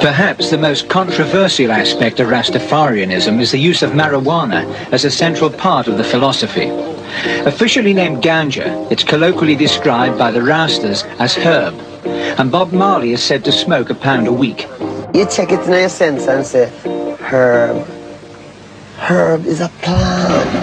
Perhaps the most controversial aspect of Rastafarianism is the use of marijuana as a central part of the philosophy. Officially named ganja, it's colloquially described by the Rastas as herb, and Bob Marley is said to smoke a pound a week. You check it in your sense and say, herb. Herb is a plant.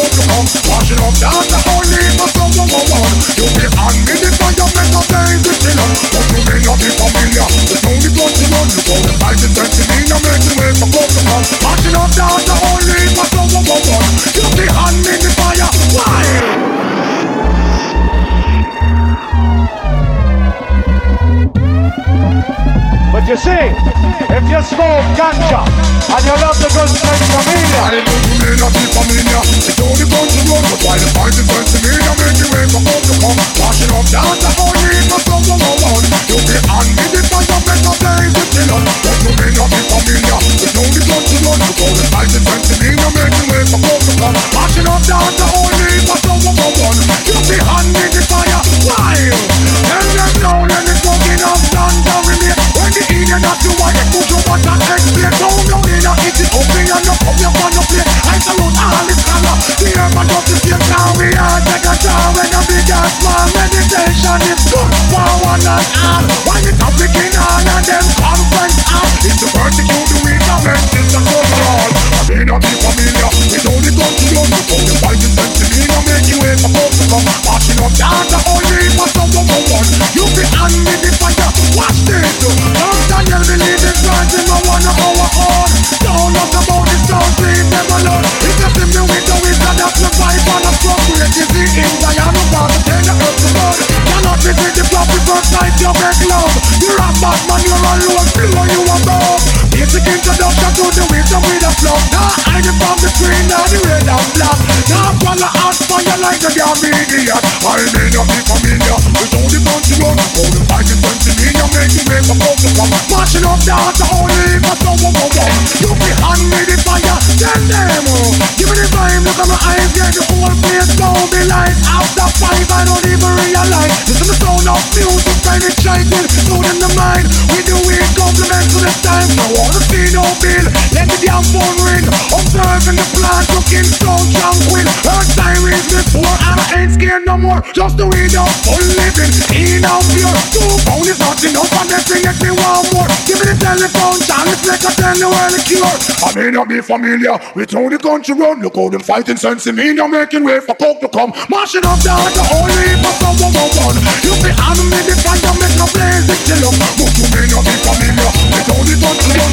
Up the come Washing up down the holy for someone who won You be on me the fire make a blaze the chiller But you may not be familiar It's only going to run You go the fight is going to need a make you wake up out the come Washing up down the holy for someone who won You be the fire? You see, if you smoke ganja and you love the good French familiar, I know you may not be familiar It's only going to run But why the fight is going to need a make you wake up out the come Washing up down the holy for someone who won You be on me the fire make a blaze the chiller But you may not be familiar It's only going to run But why the fight is going to need a make you wake up out the come Washing up down the holy for someone who won You be on me the fire Why? Tell them now let it fucking up done down with When the Indian not you want it your and explain Don't know need a eat it up and you come here the plate I salute all the scholar The urban of the same town We all take a shower When the big small Meditation is good for one and all When topic in on And them conference It's to persecute the weak this a overall I may not be familiar With only guns to run Before the fight is sent to me And make you wait for folks to come Marching up the holy For someone who won You be on me the fire Watch this Don't Daniel believe in God In my one of our own Don't talk about this Don't leave them alone If you see me with the wizard That's the vibe And I'm so great You see in Zion I'm about to turn the earth to blood Cannot visit the prophet First night you make love You're a bad man You're alone Below you above Basic introduction to the wisdom with a flow Now hiding from the screen Now the red and black. Now follow out fire like a damn idiot. I may not be familiar With all the you run. All the fight is going to me You make me up out the come Marching up down to only for someone who won You be hand me the fire Tell them oh. Give me the vibe Look at my eyes Get the whole place down The lights After five I don't even realize. This is the sound of music Through in the mind We do it compliments to the time No see no bill. Let the damn phone ring. Observing the plan Looking so tranquil Earth sirens before And I ain't scared no more. Just the way down Full living In and pure Two pound is not enough And they make me want more. Give me the telephone Charles Let I tell you where the cure I may not be familiar With how the country run. Look how them fighting sense in me. Now making way for coke to come. Marching up down the holy For someone who won You be on me the fire Make no blaze the chill up But you may not be familiar With how the country run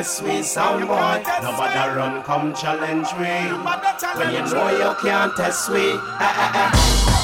bless we some boy. Nobody run, come challenge me. When you know you can't test we.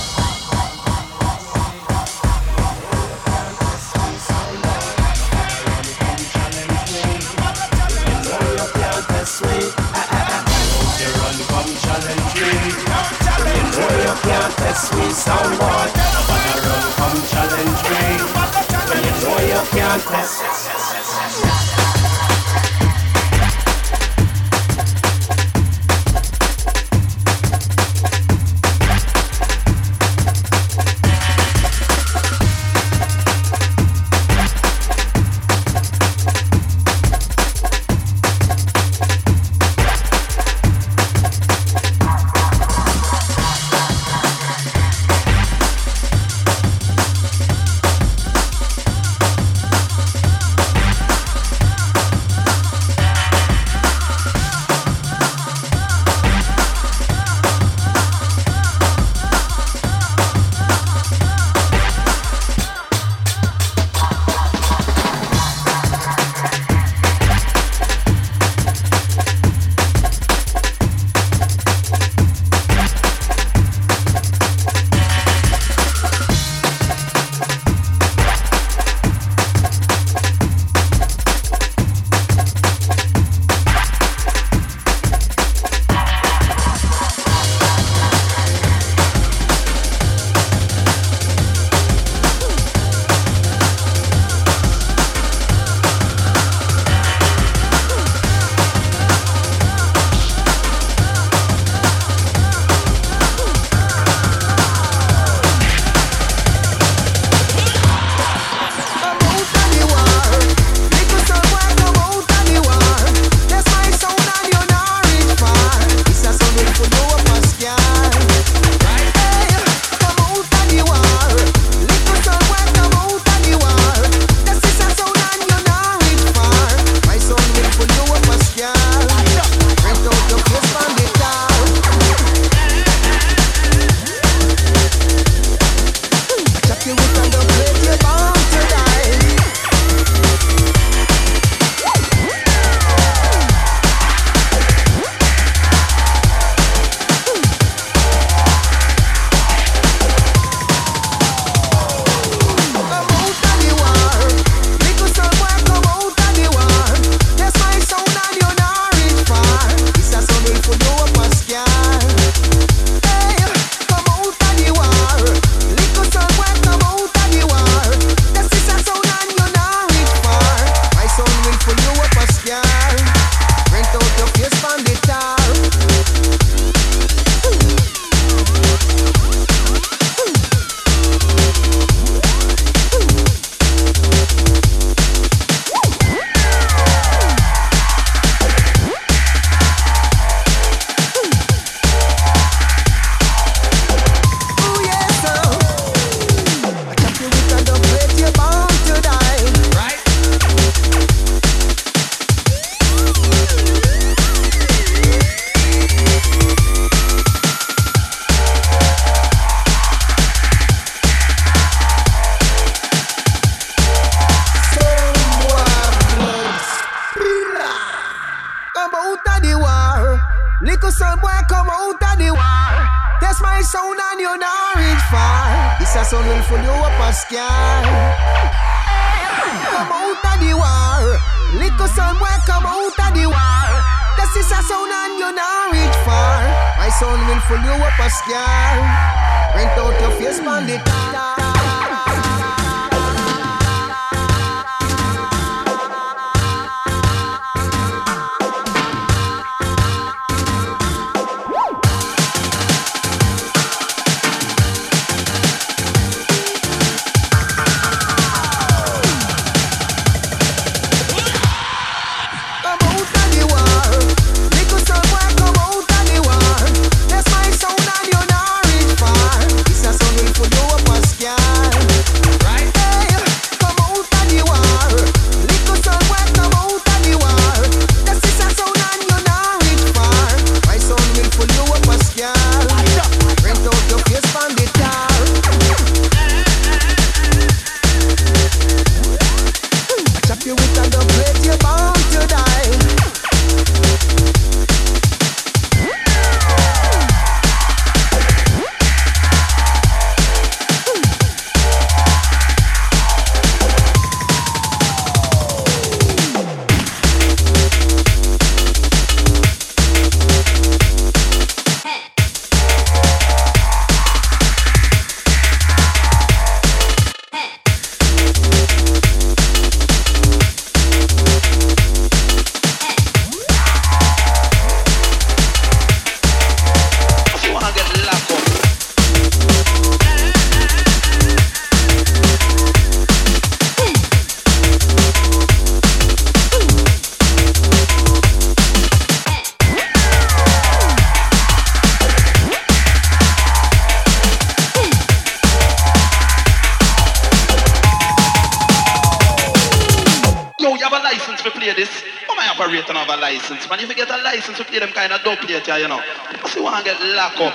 have a license to play this? How my operator have a license, man? If you get a license to play them kind of dubplate you know. Because you want to get locked up.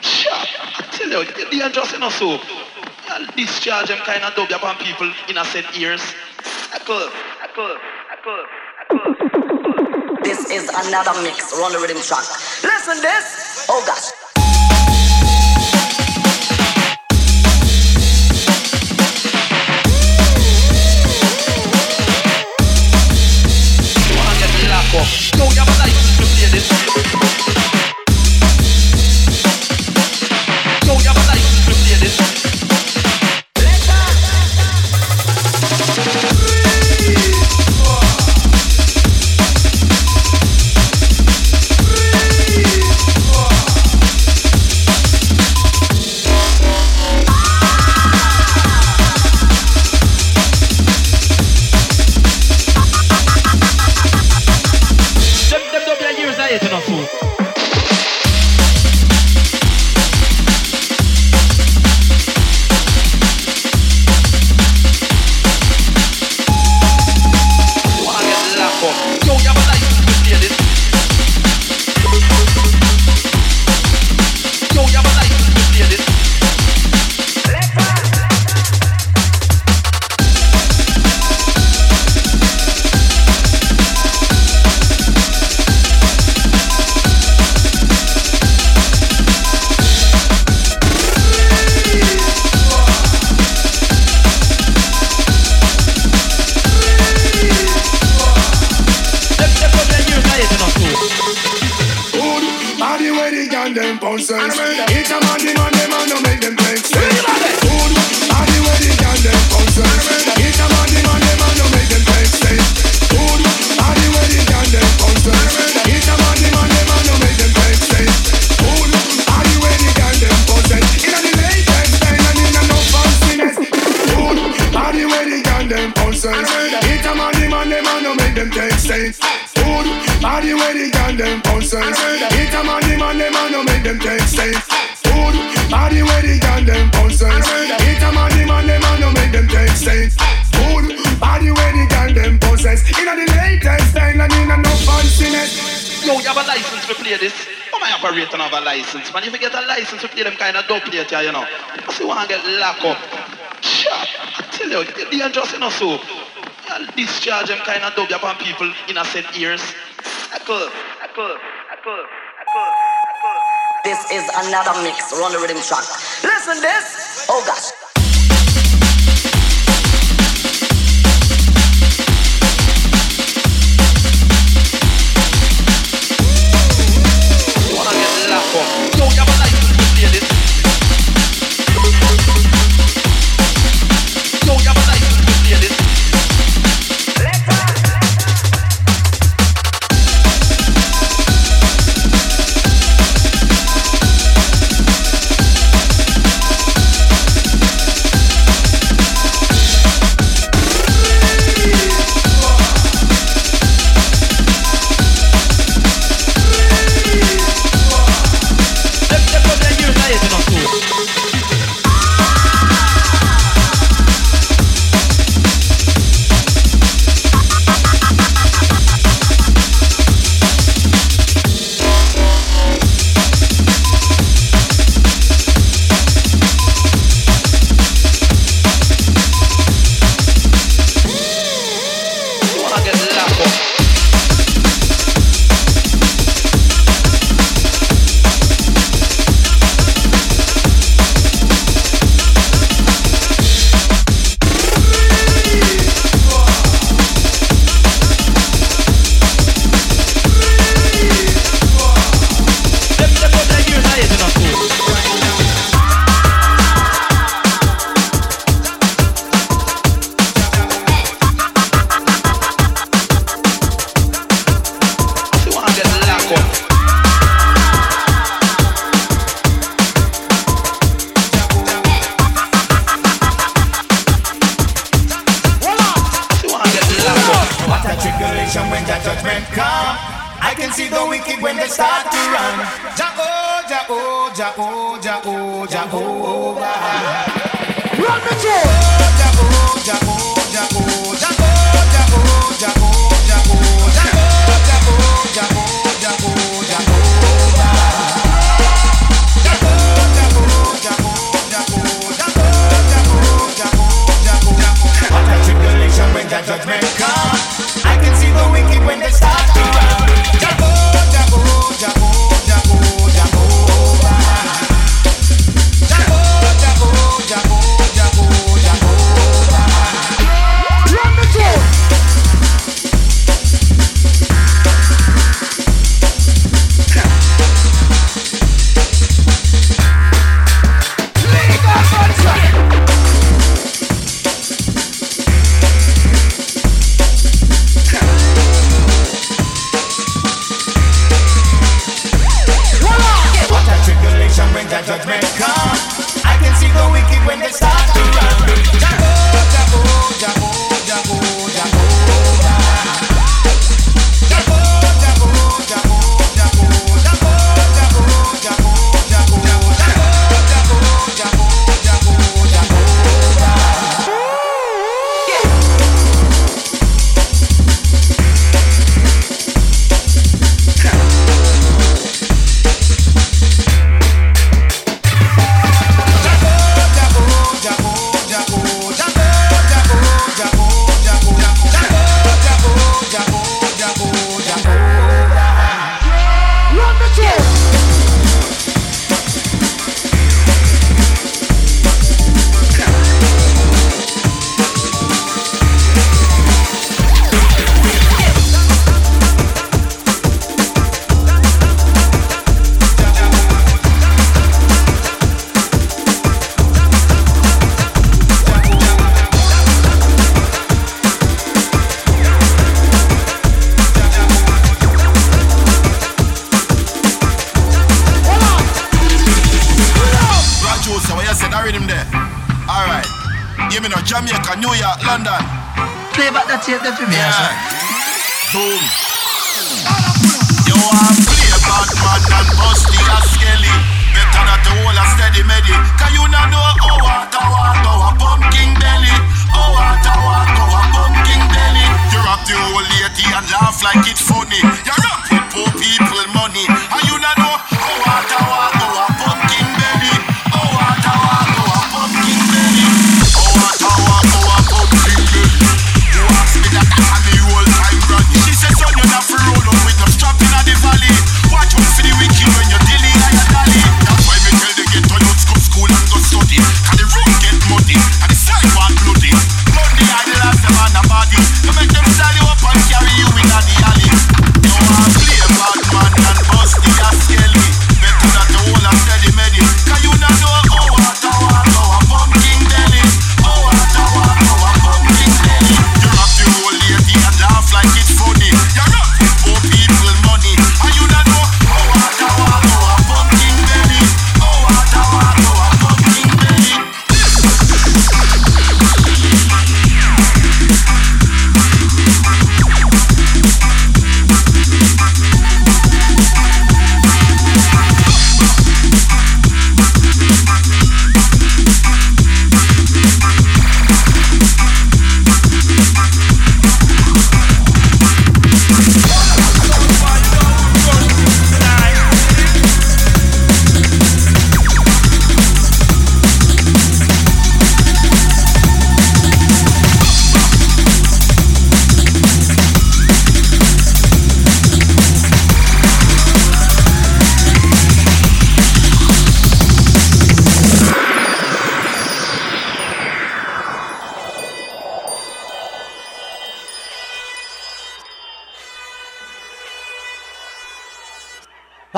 Sure, I tell you, the unjust, you know, so. You'll discharge them kind of dub upon people innocent ears. Echo. Echo. Echo. This is another mix, run the rhythm track. Listen this. Oh gosh. の山なり作ってる you know. See get locked up. I tell you, they're dangerous, you know, so. Y'all discharge them kind of dub upon people innocent ears. This is another mix, run the rhythm track. Listen this. Oh gosh.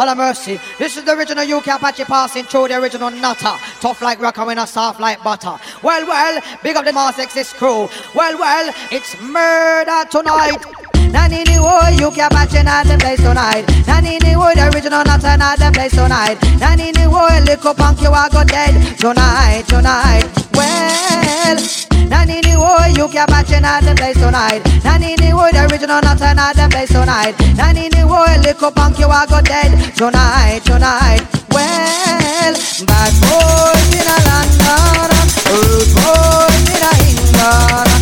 Lord of mercy. This is the original UK Apachi passing through the original nutter. Tough like rock and a soft like butter. Well, well, big up the Mars Exist crew. Well, well, it's murder tonight. Nanini woy, you can patch in at the place tonight. Nanini the original nutter at the place tonight. Nanini woy, little punk, you are go dead tonight, tonight. Well, Nanini woy, you can at the place tonight. Nanini the original at the place tonight. Nanini woy, little punk, you are go dead tonight, tonight. Well, bad boys in a London, rude uh, uh, boys in a England, uh.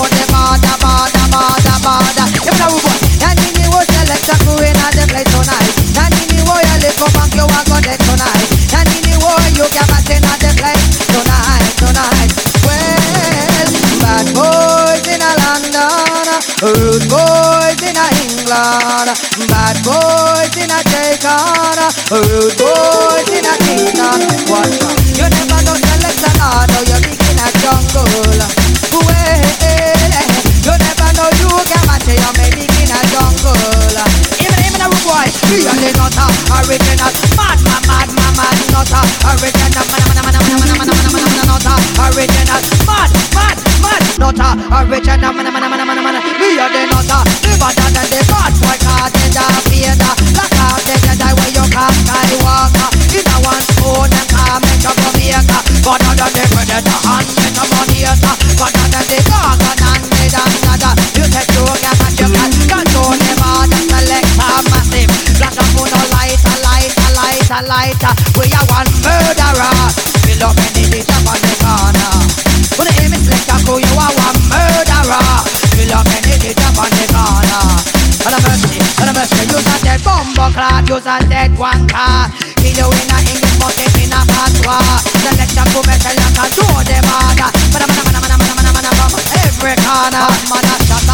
Satan, rude boys in a kingdom. What we nutter, original, mad, mad, mad, mad, mad nutter, original, man, man, man, man, man, man, man, man, man, nutter, original, mad, mad, mad nutter, original, man, man, man, man, man, we are the nutter, live than the bad boy, cause it's a Vader, lock out the where you can't Skywalker, in a one spoon and come and chop a maker, but under the predator and get a monitor, but under the garden and light. We are one murderer. Fill up any data on the corner. When the image select a crew, you are one murderer. Fill up any data on the corner. And a mercy, and a mercy. Use a dead bomb clot, use a dead one car. Kill you in a English bucket in a patois. Select a crew, metal like a door, them harder. Mana, mana, mana, mana, mana, mana, mana, from every corner. Mana,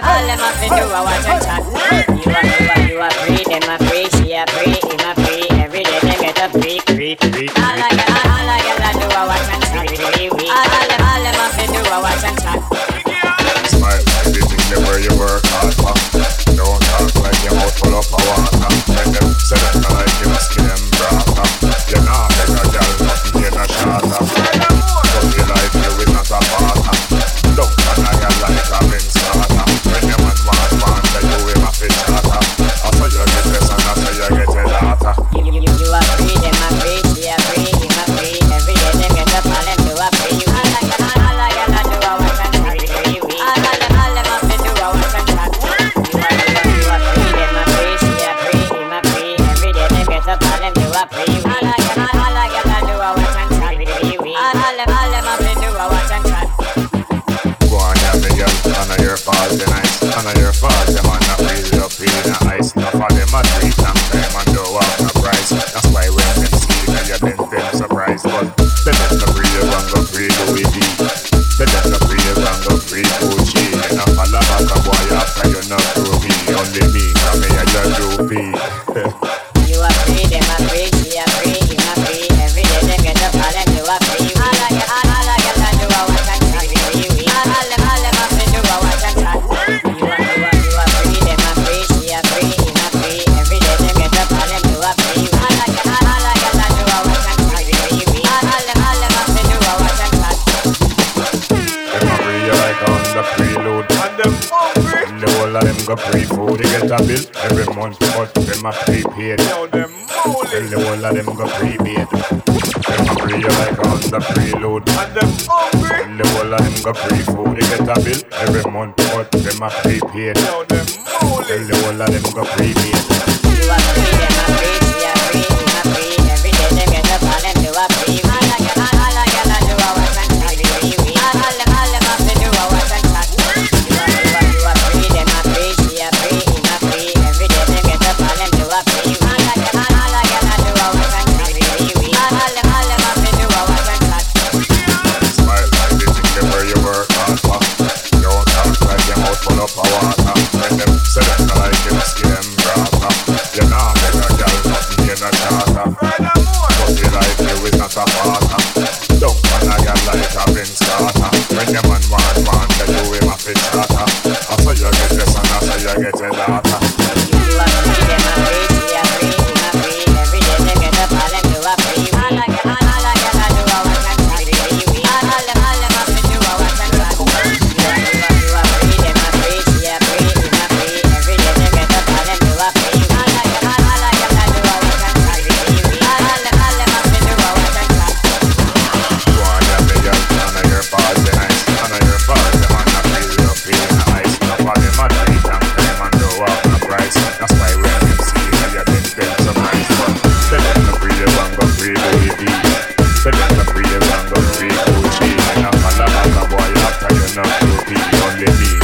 them, all them up and do a watch and chat. You a, you you a free, them a free, she a free, him a free. Every day they get a free, free, free. fast, and I, I know you're I might not raise it up here now. months, but them a prepaid. Tell the whole of them go prepaid. Them a pre like on the preload. And them hungry. Well, the whole of them go pre-food. You get a bill every month, but them a prepaid. Tell the whole of them go prepaid. Let me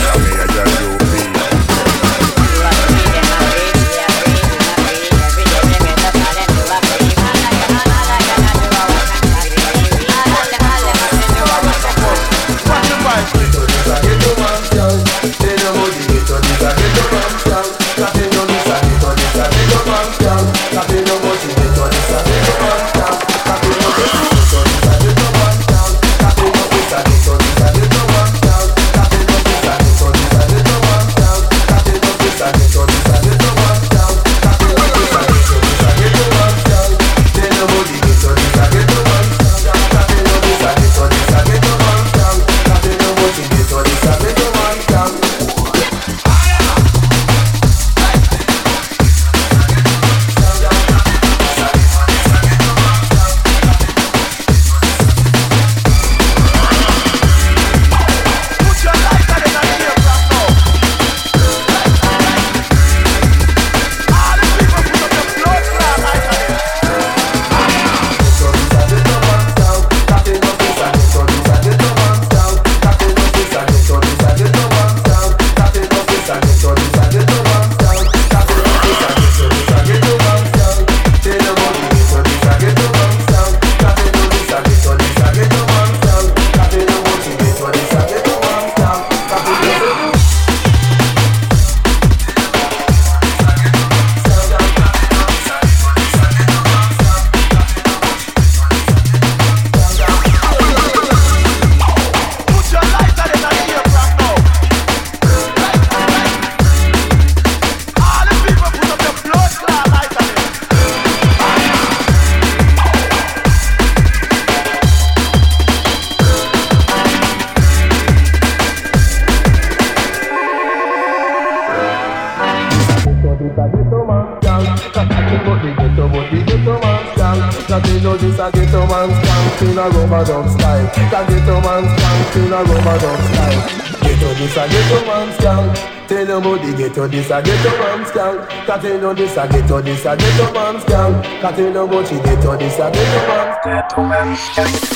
You this a ghetto this a ghetto man skank. Cause tell your body ghetto this a ghetto man. Ghetto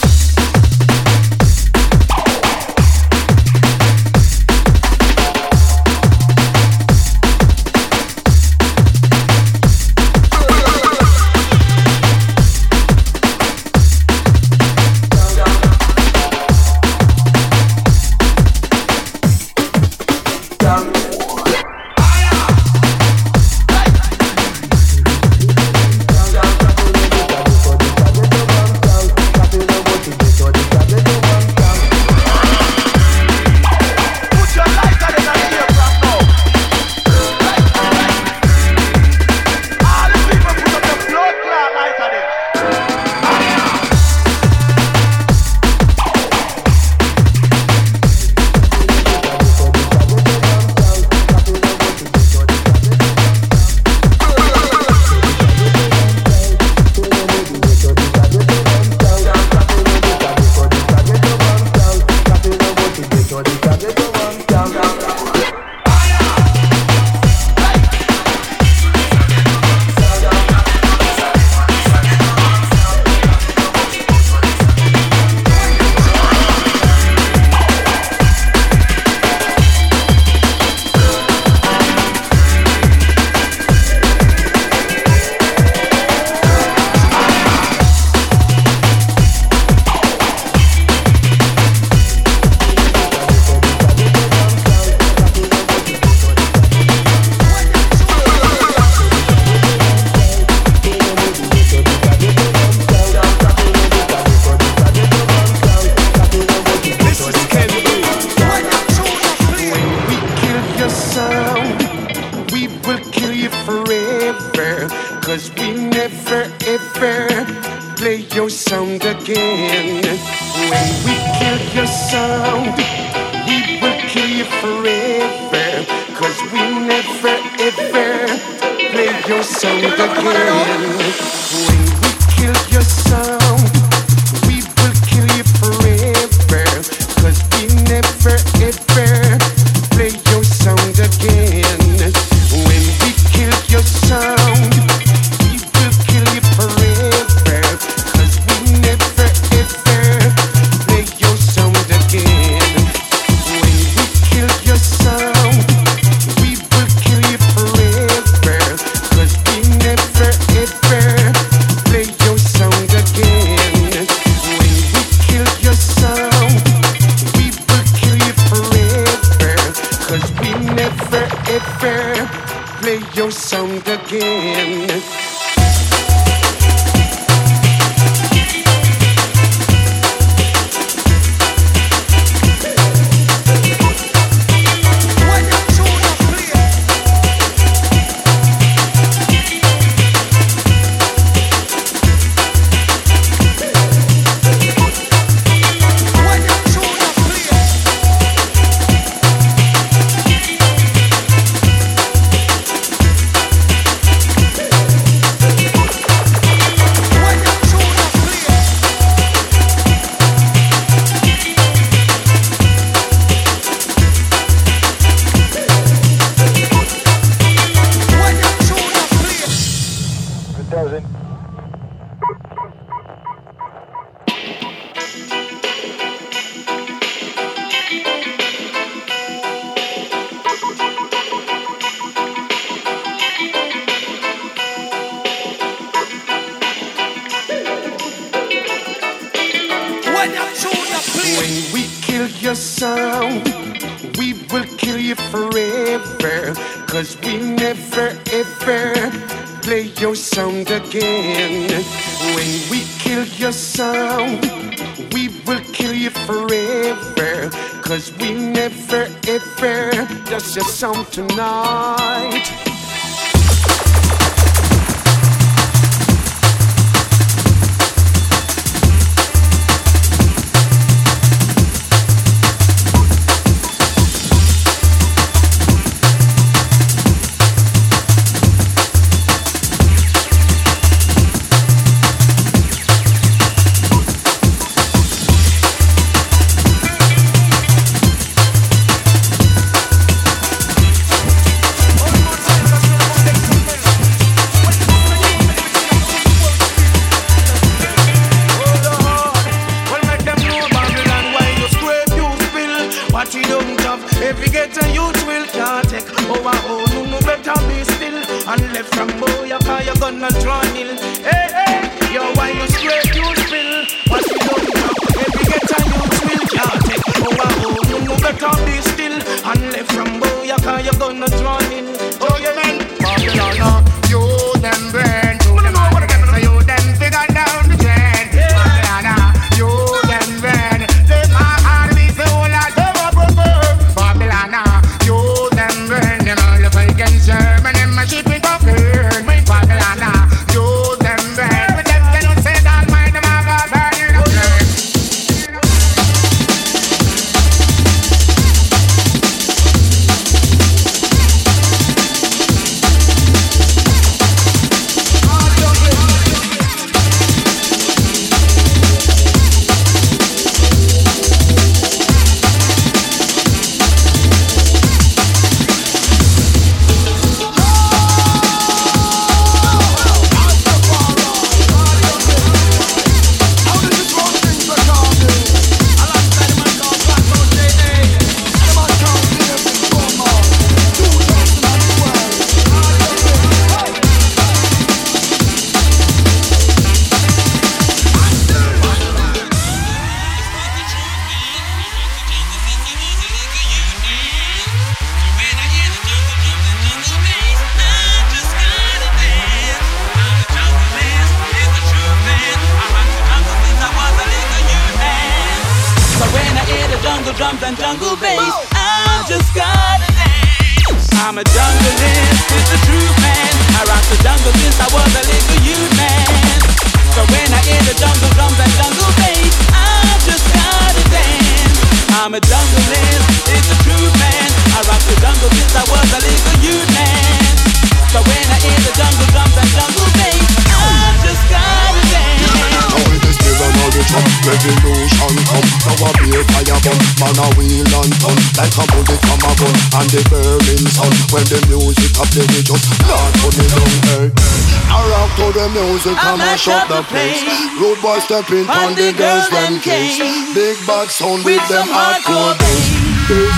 stepping on the girls them case Big bad sound with them hardcore bass.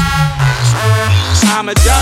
I'm a junglist,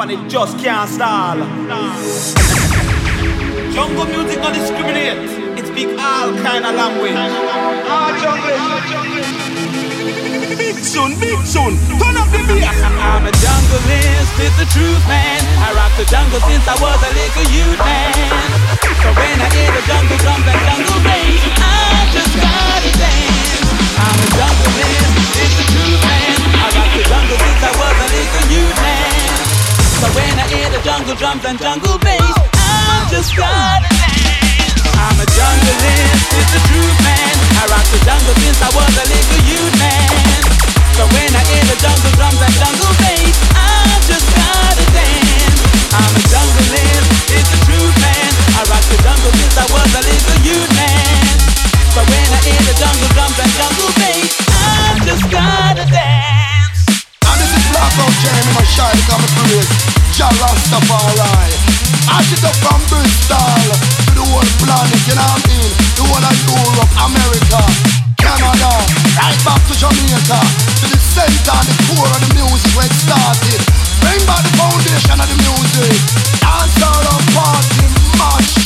and it just can't stall. Jungle music not discriminate. It speak all kind of language. Big soon, big soon. Turn up the bass. I'm a junglist, it's the truth, man. I rock the jungle since I was a little youth, man. So when I hear the jungle drums and jungle bass, I just gotta dance. I'm a junglist, it's the truth, man. I rock the jungle since I was a little youth, man. So when I hear the jungle drums and jungle bass, I just gotta dance. I'm a junglist, it's the truth, man. I rock the jungle since I was a little youth, man. So when I hear the jungle drums and jungle bass, I just gotta dance. I'm a junglist, it's the truth, man. I rock the jungle since I was a little youth, man. So when I hear the jungle drums and jungle bass, I just gotta dance. Is Blackout Jeremy my to come praise Jah Rastafari I sit up from Bristol To the whole planet, you know what I mean? The whole of Europe, America, Canada Right back to Jamaica, to the center, the core of the music where it started. Bring back the foundation of the music. Dance all and party, mash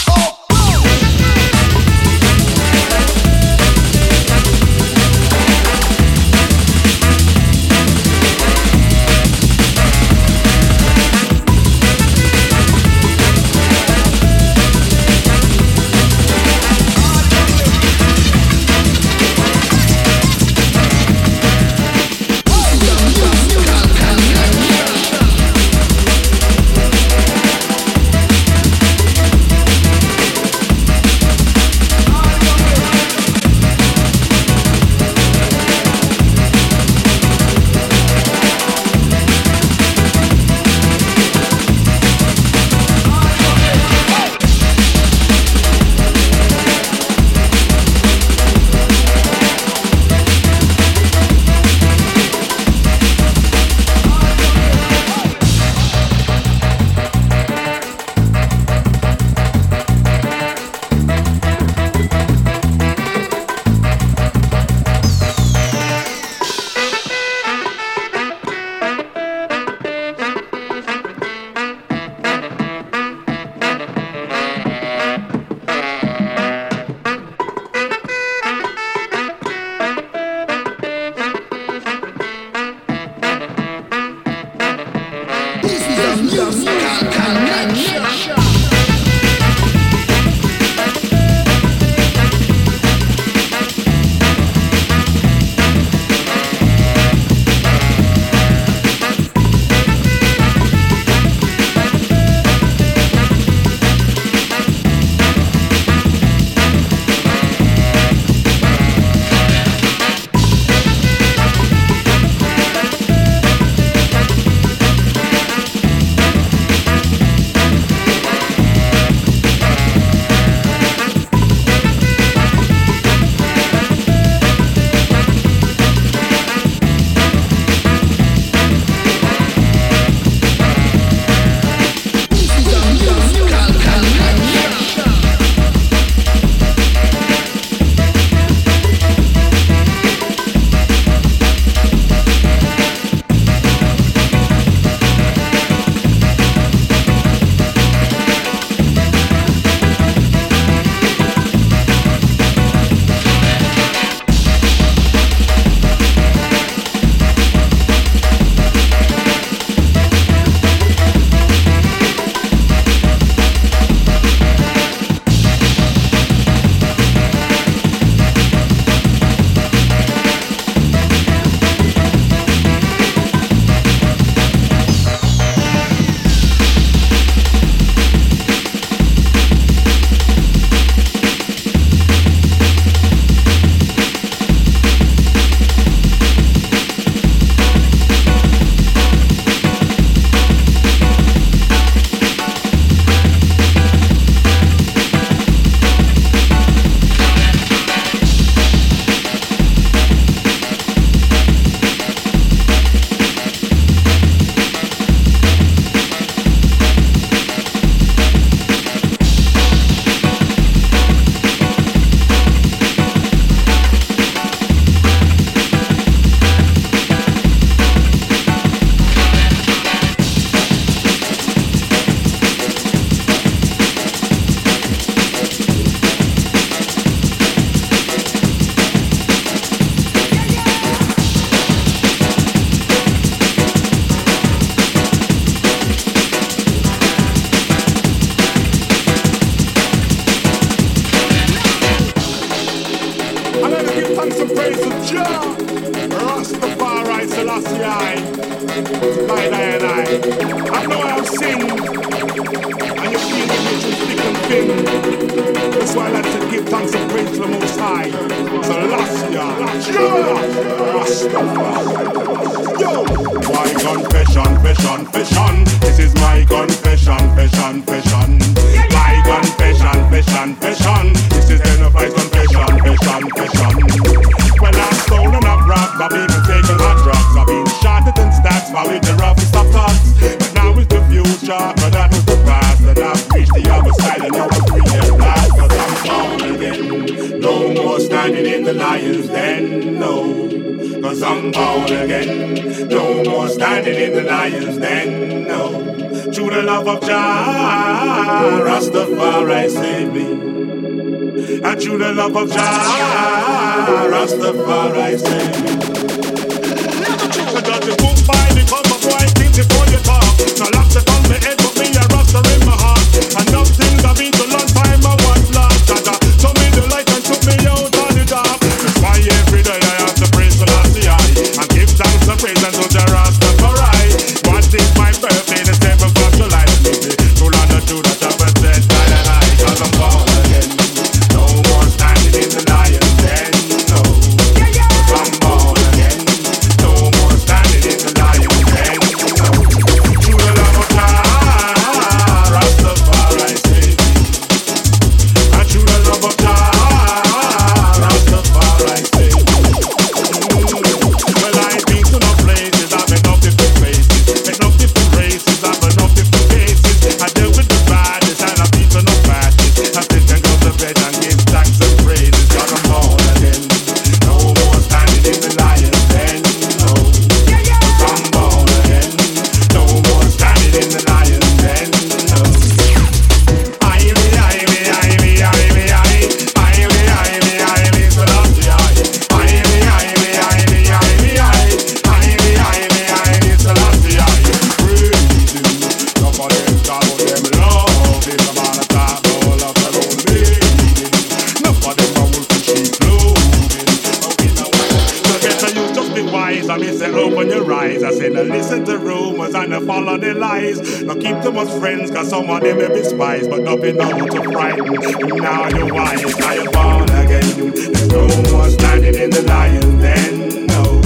and open your eyes. I said, now listen to rumors and I follow the lies. Now keep them as friends, cause some of them may be spies, but nothing now to frighten. Now you're wise, now you're born again. There's no more standing in the lion den, no.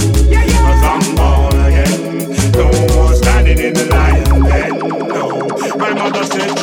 Cause I'm born again. No more standing in the lion den, no. My mother said,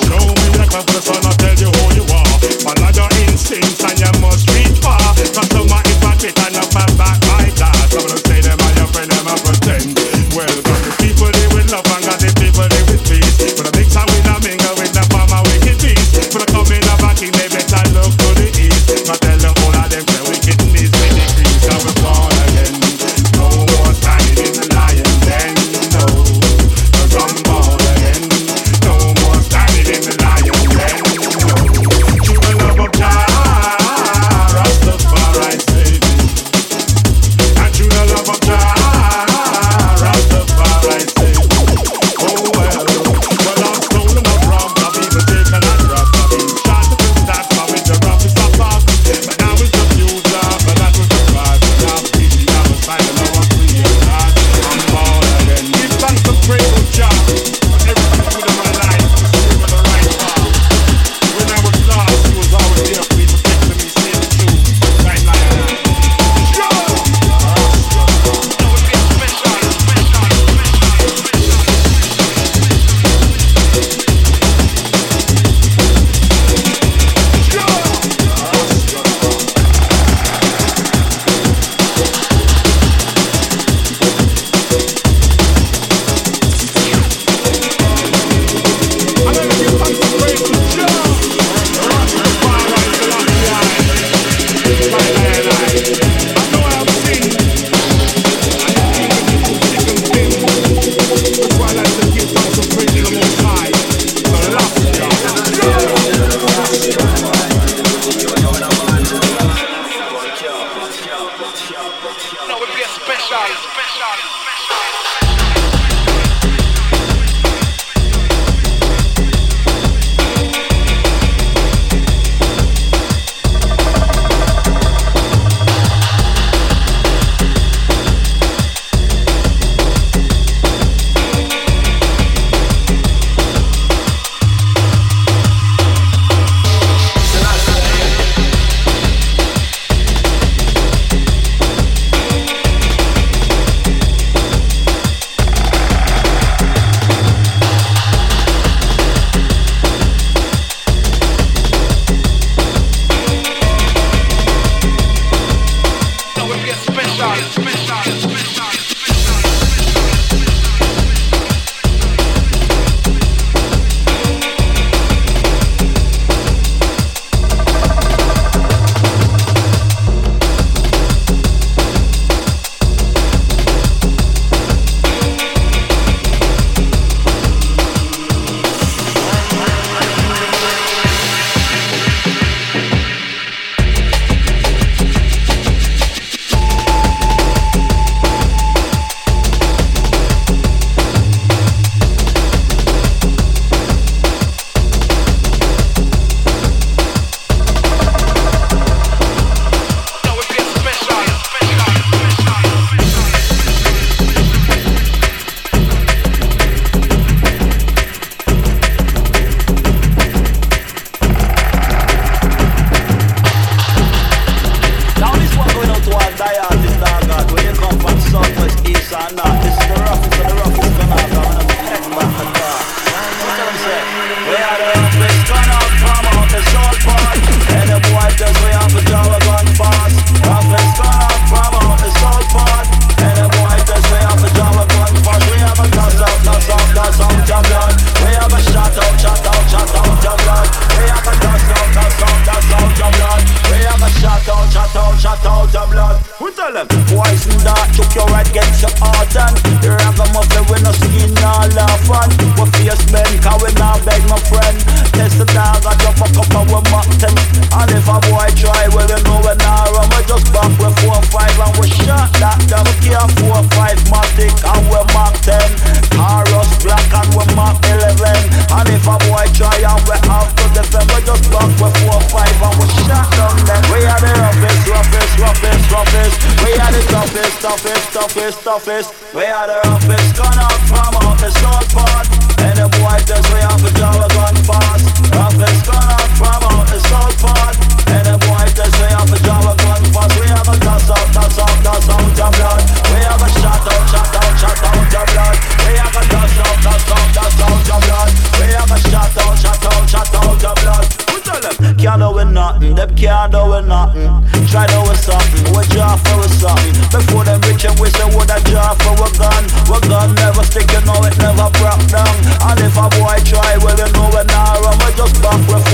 something. Try to with something. What jar for a something. Before them rich and wish I would a jar for a gun. What gun never stick, you know it never broke down. And if a boy try, well you know it now, I'ma just back with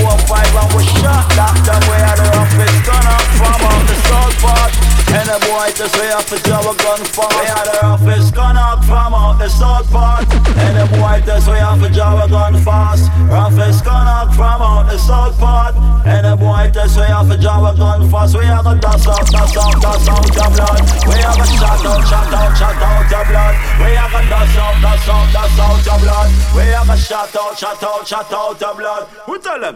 the boy to say off the job a gun fast. We had the roughest gun out from out the south part. And the boy to say off the job a gun fast. Roughest gun out from out the south part. And the boy to say off the job a gun fast. We have a dust out, dust out, dust out your blood. We have a shot out, shot out, shot out your blood. We have a dust out, dust out, dust out your blood. We have a shot out, shot out, shot out your blood. Who tell him?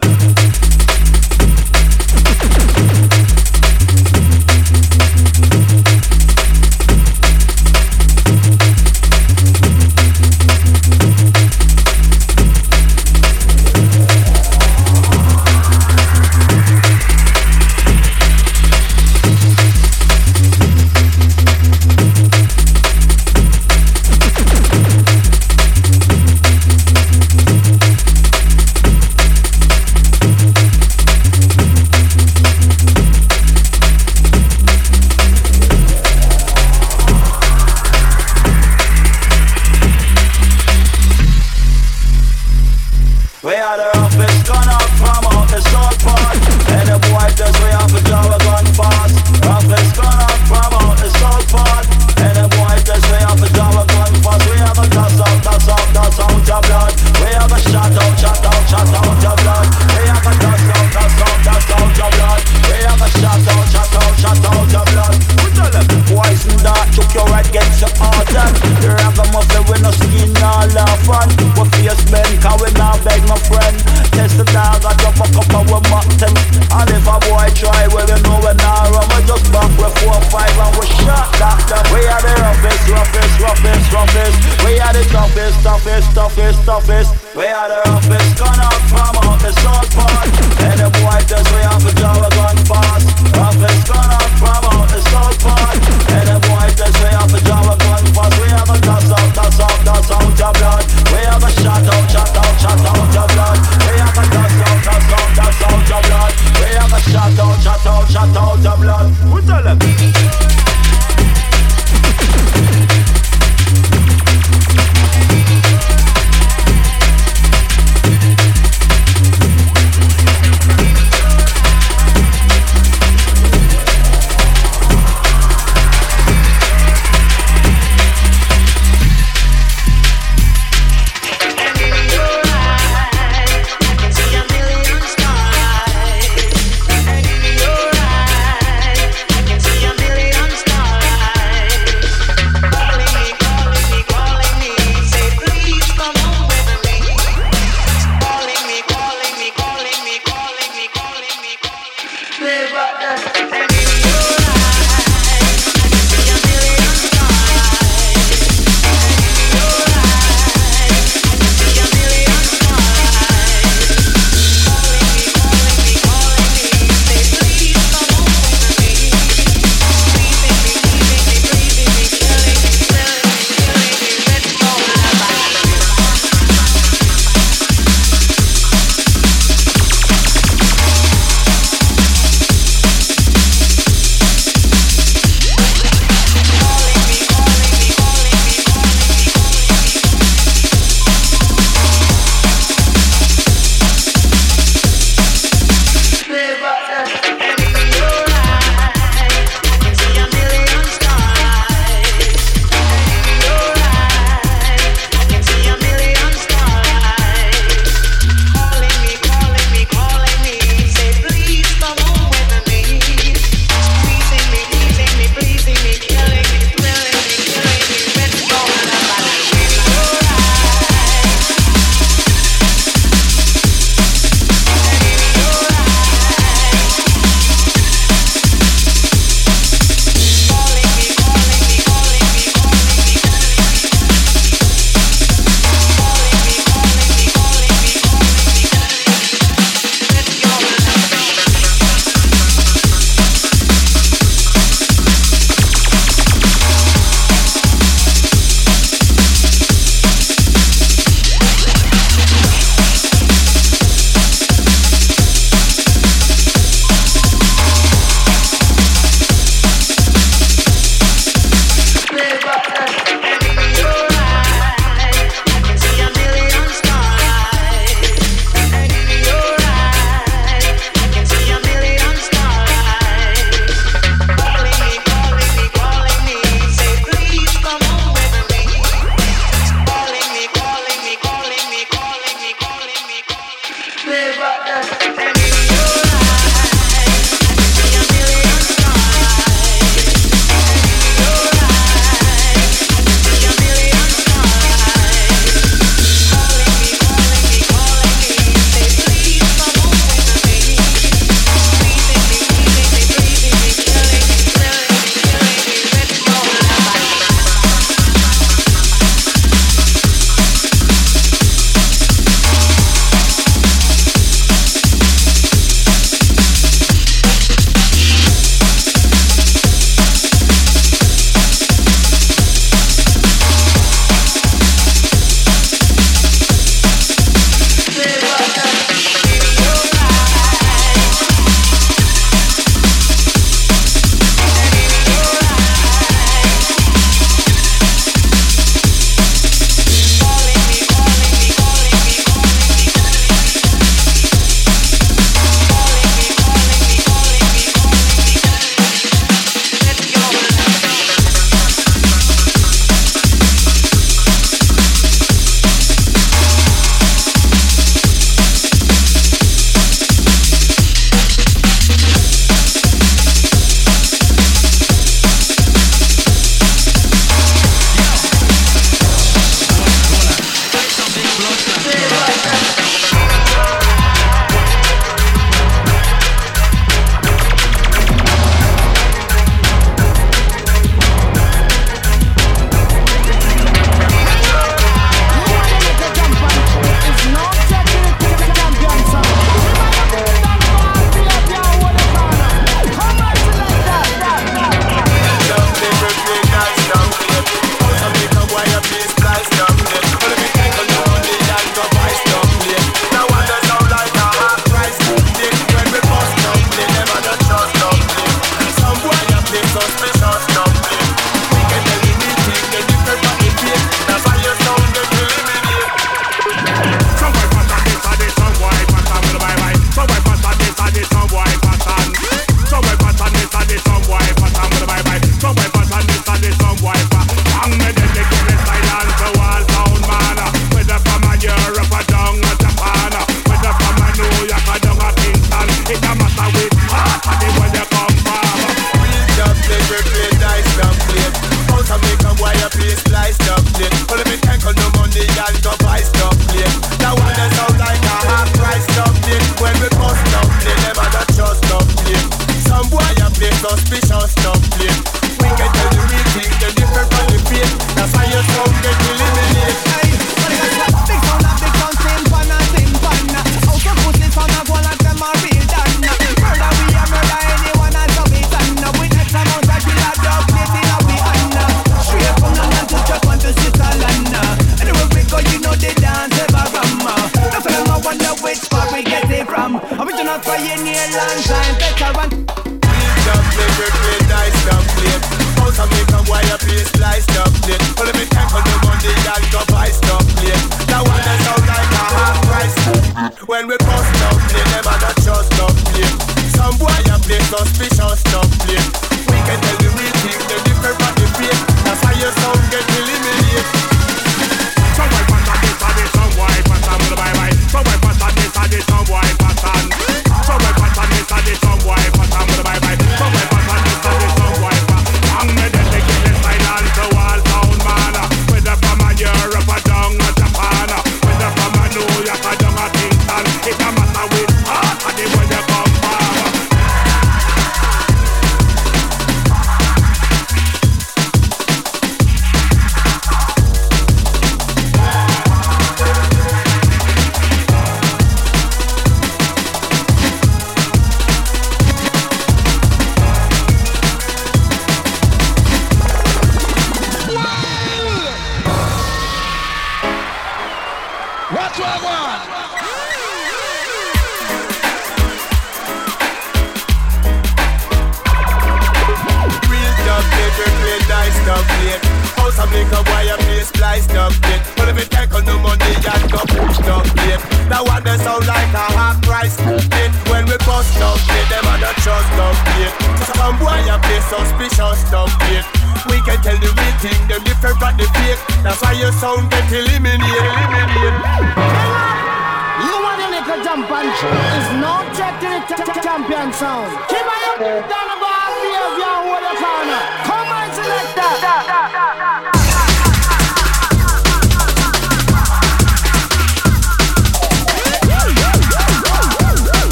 Jump and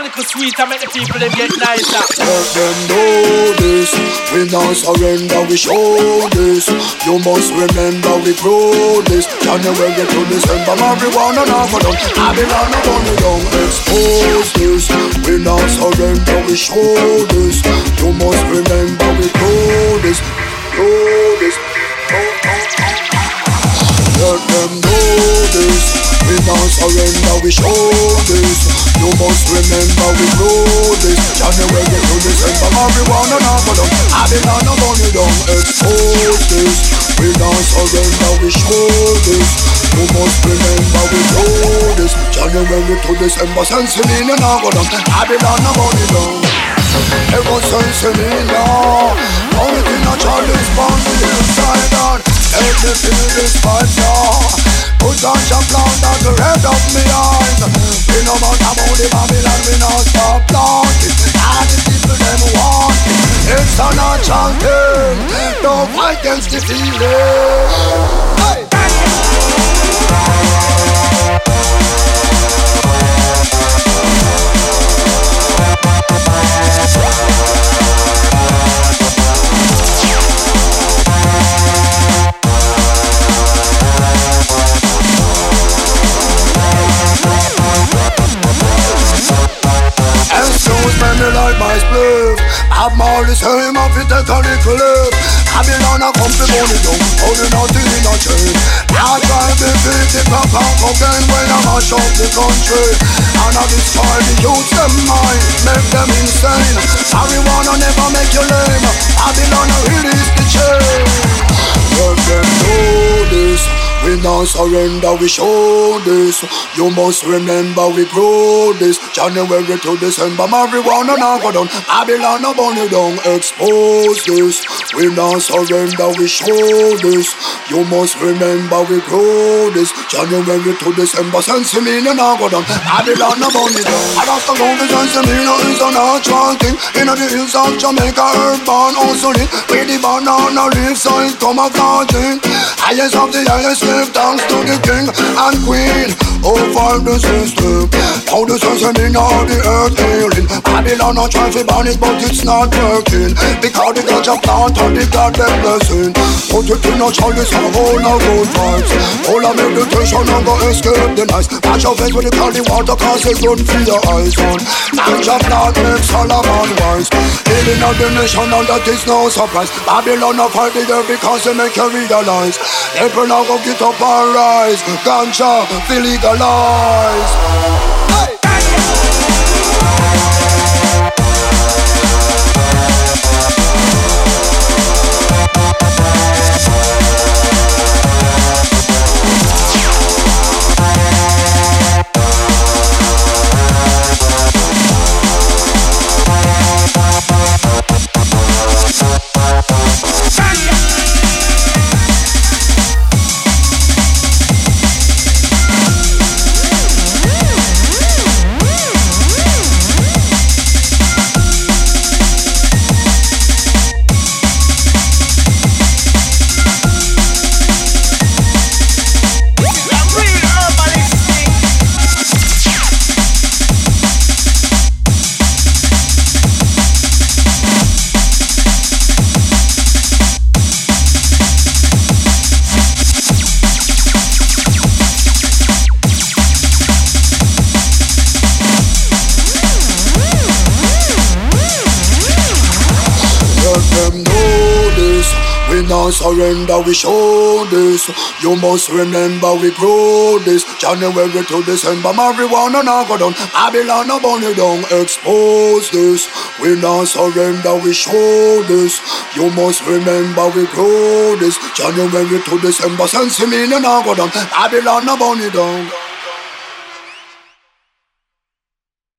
a little sweet and make the people them get nicer. Let them know this. We not surrender, we show this. You must remember we grow this. January to December, marijuana now for them. Babylon up on the young, expose this. We not surrender, we show this. You must remember we grow this. Grow this. Let them not surrender, we show this. You must remember we know this. January to December, marijuana now for them. Babylon up on the young, expose this. We not surrender, we show this. You must remember we know this. January to December, Sensimilla now for them. Babylon up on the young. Ever Sensimilla, only thing a child is the inside out. Feel this vibe now. Put your plant at the head of me eyes We no matter about the Babylon, we not stop planting All the people them want it. It's a natural thing. Don't fight against the feeling. Hey. Excuse me like my spliff. Have more the same of it take a little lip Babylon a come to money down. Holding out in a chain Now try to beat the pop and cocaine When I mash up the country. And I destroy the youth them mind. Make them insane. Marijuana never make you lame. Babylon a release the chain. Let them know we not surrender, we show this. You must remember we grow this. January to December, marijuana now go down. Babylon a burn it down, expose this. We not surrender, we show this. You must remember we grow this. January to December, Sensimilla now go down. Babylon a burn it down. I lost the gold, Sensimilla is a natural thing. In the hills of Jamaica, urban also lit. Where the banana leaves, so it come a virgin. Highest of the highest give thanks to the king and queen Oh, over the system. How the and in all the earth healing. Babylon not trying to ban it, but it's not working. Because the of plant and the God them blessing. Put it in a chalice and hold no good vibes. All of meditation and go escape the nights. Wash your face with the cloudy water cause it's good for your eyes on. Ganja plant makes Solomon wise. Healing of the nation and that is no surprise. Babylon not fight the because they make you realize. People now go get up and rise. Ganja, legalize. Let surrender, we show this. You must remember we grow this. January to December, marijuana now go down. Babylon a burn it down, expose this. We not surrender, we show this. You must remember we grow this. January to December, Sensimilla now go down. Babylon a burn it down.